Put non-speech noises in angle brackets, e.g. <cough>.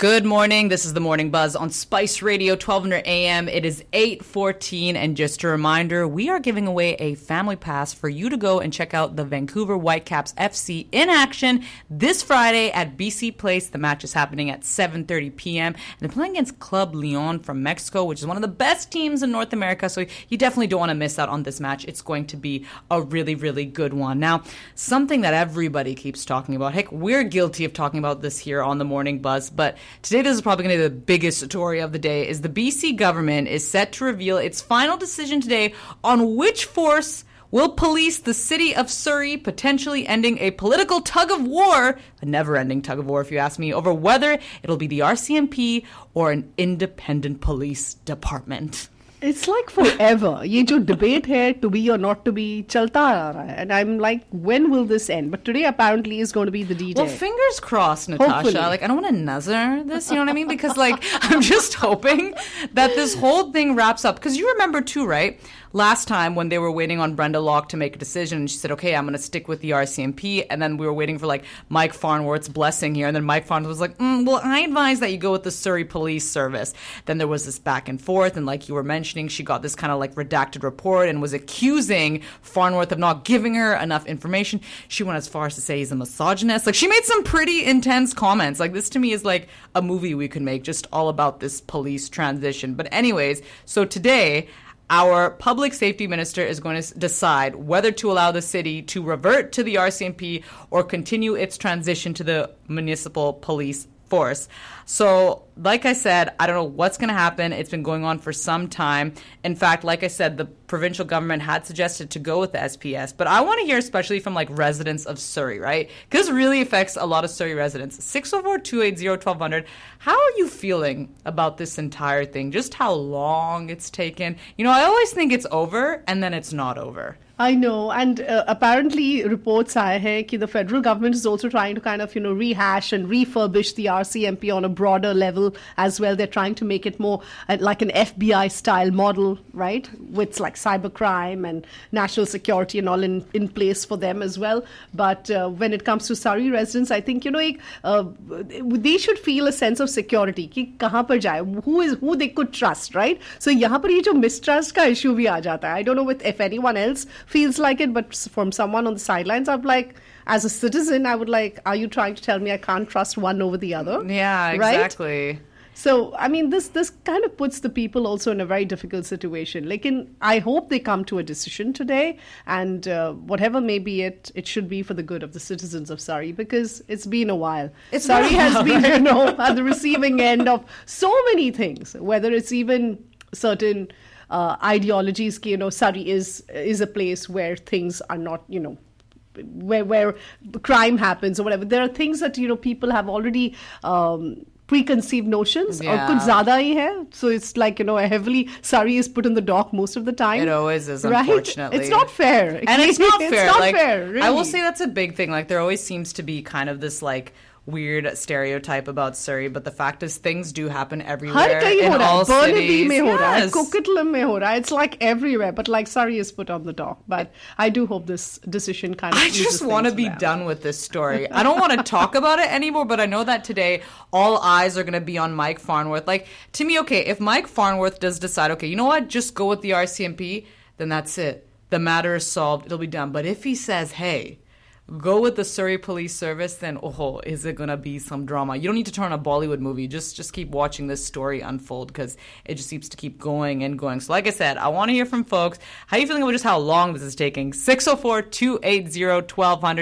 Good morning. This is the Morning Buzz on Spice Radio 1200 AM. It is 8:14 and just a reminder, we are giving away a family pass for you to go and check out the Vancouver Whitecaps FC in action this Friday at BC Place. The match is happening at 7:30 p.m. and they're playing against Club Leon from Mexico, which is one of the best teams in North America. So you definitely don't want to miss out on this match. It's going to be a really really good one. Now, something that everybody keeps talking about. Heck, we're guilty of talking about this here on the Morning Buzz, but Today, this is probably going to be the biggest story of the day. Is the BC government is set to reveal its final decision today on which force will police the city of Surrey, potentially ending a political tug of war, a never ending tug of war, if you ask me, over whether it'll be the RCMP or an independent police department. It's like forever. <laughs> ये जो debate है to be or not to be चलता आ रहा है. And I'm like, when will this end? But today apparently is going to be the D-Day. Well, fingers crossed, Natasha. Hopefully. Like, I don't want to nuzzer this, you know what I mean? Because, like, <laughs> I'm just hoping that this whole thing wraps up. Because you remember, too, right? Last time when they were waiting on Brenda Locke to make a decision, she said, okay, I'm going to stick with the RCMP. And then we were waiting for like Mike Farnworth's blessing here. And then Mike Farnworth was like, mm, well, I advise that you go with the Surrey Police Service. Then there was this back and forth. And like you were mentioning, she got this kind of like redacted report and was accusing Farnworth of not giving her enough information. She went as far as to say he's a misogynist. Like she made some pretty intense comments. Like this to me is like a movie we could make just all about this police transition. But anyways, so today, our public safety minister is going to decide whether to allow the city to revert to the RCMP or continue its transition to the municipal police force. So, like I said, I don't know what's going to happen. It's been going on for some time. In fact, like I said, the provincial government had suggested to go with the SPS, but I want to hear especially from like residents of Surrey, right? Because this really affects a lot of Surrey residents. 604-280-1200. How are you feeling about this entire thing? Just how long it's taken? You know, I always think it's over and then it's not over. I know, and uh, apparently reports are that the federal government is also trying to kind of you know rehash and refurbish the RCMP on a broader level as well. They're trying to make it more uh, like an FBI style model, right? With like cybercrime and national security and all in, in place for them as well. But uh, when it comes to Surrey residents, I think, you know, uh, they should feel a sense of security. Ki kahan par jaye, who is who they could trust, right? So yahan par mistrust ka issue bhi aa jata. I don't know if anyone else feels like it, but from someone on the sidelines, I'm like, as a citizen, I would like, are you trying to tell me I can't trust one over the other? Yeah, exactly. Right? So I mean, this this kind of puts the people also in a very difficult situation. Like, in, I hope they come to a decision today, and uh, whatever may be it, it should be for the good of the citizens of Surrey because it's been a while. It's Surrey has been, right? you know, at the receiving end of so many things. Whether it's even certain uh, ideologies, you know, Surrey is is a place where things are not, you know, where where crime happens or whatever. There are things that you know people have already. Um, preconceived notions yeah. or could zyada hi. So it's like, you know, a heavily Surrey is put in the dock most of the time. It always is, right? unfortunately. It's not fair. And it's <laughs> not fair. It's not like, fair, really. I will say that's a big thing. Like there always seems to be kind of this like – weird stereotype about Surrey, but the fact is things do happen everywhere. In ho all cities. Yes. Coquitlam ho. It's like everywhere, but like Surrey is put on the dock. But I do hope this decision kind of. I just want to be around. done with this story. I don't want to talk about it anymore. But I know that today all eyes are going to be on Mike Farnworth. Like to me, okay, if Mike Farnworth does decide, okay, you know what, just go with the RCMP, then that's it. The matter is solved. It'll be done. But if he says, hey go with the Surrey Police Service, then oh, is it gonna be some drama? You don't need to turn on a Bollywood movie. Just just keep watching this story unfold because it just seems to keep going and going. So, like I said, I want to hear from folks. How you feeling about just how long this is taking? 604 280 1200.